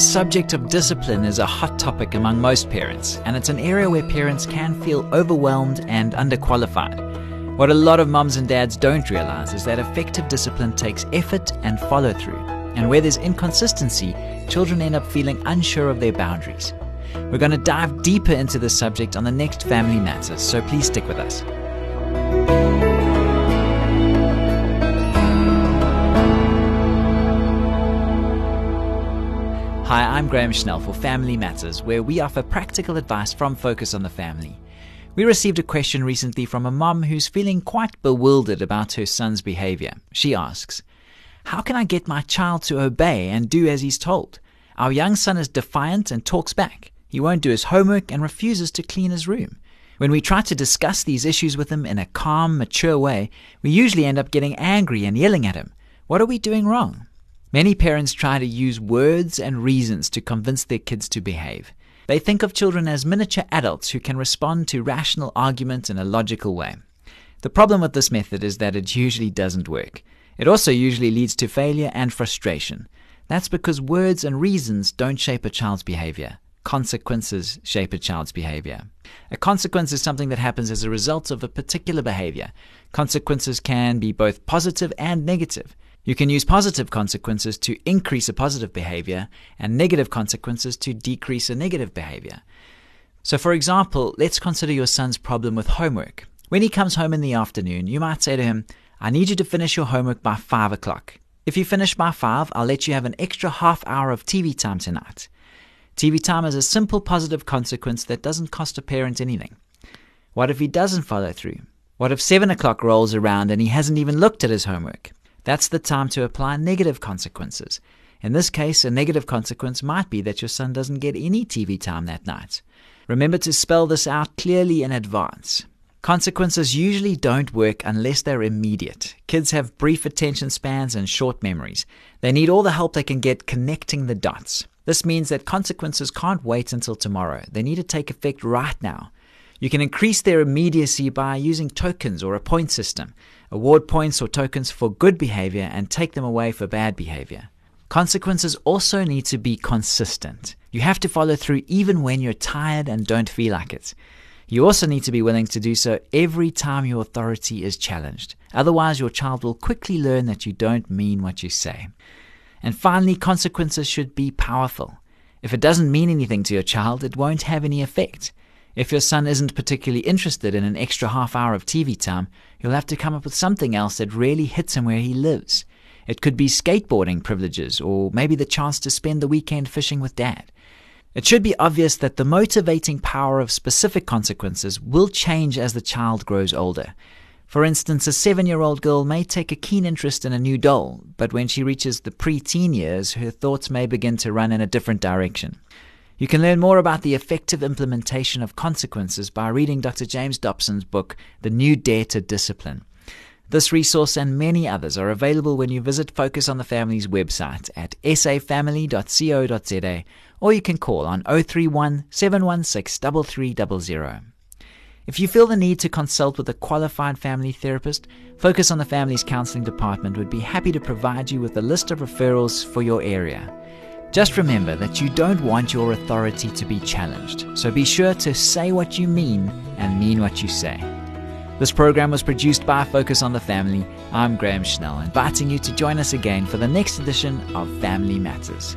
The subject of discipline is a hot topic among most parents, and it's an area where parents can feel overwhelmed and underqualified. What a lot of mums and dads don't realize is that effective discipline takes effort and follow through. And where there's inconsistency, children end up feeling unsure of their boundaries. We're going to dive deeper into this subject on the next Family Matters, so please stick with us. I'm Graham Schnell for Family Matters, where we offer practical advice from Focus on the Family. We received a question recently from a mom who's feeling quite bewildered about her son's behavior. She asks, How can I get my child to obey and do as he's told? Our young son is defiant and talks back. He won't do his homework and refuses to clean his room. When we try to discuss these issues with him in a calm, mature way, we usually end up getting angry and yelling at him. What are we doing wrong? Many parents try to use words and reasons to convince their kids to behave. They think of children as miniature adults who can respond to rational argument in a logical way. The problem with this method is that it usually doesn't work. It also usually leads to failure and frustration. That's because words and reasons don't shape a child's behavior. Consequences shape a child's behavior. A consequence is something that happens as a result of a particular behavior. Consequences can be both positive and negative. You can use positive consequences to increase a positive behavior and negative consequences to decrease a negative behavior. So, for example, let's consider your son's problem with homework. When he comes home in the afternoon, you might say to him, I need you to finish your homework by 5 o'clock. If you finish by 5, I'll let you have an extra half hour of TV time tonight. TV time is a simple positive consequence that doesn't cost a parent anything. What if he doesn't follow through? What if 7 o'clock rolls around and he hasn't even looked at his homework? That's the time to apply negative consequences. In this case, a negative consequence might be that your son doesn't get any TV time that night. Remember to spell this out clearly in advance. Consequences usually don't work unless they're immediate. Kids have brief attention spans and short memories. They need all the help they can get connecting the dots. This means that consequences can't wait until tomorrow. They need to take effect right now. You can increase their immediacy by using tokens or a point system. Award points or tokens for good behavior and take them away for bad behavior. Consequences also need to be consistent. You have to follow through even when you're tired and don't feel like it. You also need to be willing to do so every time your authority is challenged. Otherwise, your child will quickly learn that you don't mean what you say. And finally, consequences should be powerful. If it doesn't mean anything to your child, it won't have any effect. If your son isn't particularly interested in an extra half hour of TV time, you'll have to come up with something else that really hits him where he lives. It could be skateboarding privileges, or maybe the chance to spend the weekend fishing with dad. It should be obvious that the motivating power of specific consequences will change as the child grows older. For instance, a seven year old girl may take a keen interest in a new doll, but when she reaches the pre teen years, her thoughts may begin to run in a different direction. You can learn more about the effective implementation of consequences by reading Dr. James Dobson's book, The New Dare to Discipline. This resource and many others are available when you visit Focus on the Family's website at safamily.co.za or you can call on 031 716 3300. If you feel the need to consult with a qualified family therapist, Focus on the Family's counseling department would be happy to provide you with a list of referrals for your area. Just remember that you don't want your authority to be challenged, so be sure to say what you mean and mean what you say. This program was produced by Focus on the Family. I'm Graham Schnell, inviting you to join us again for the next edition of Family Matters.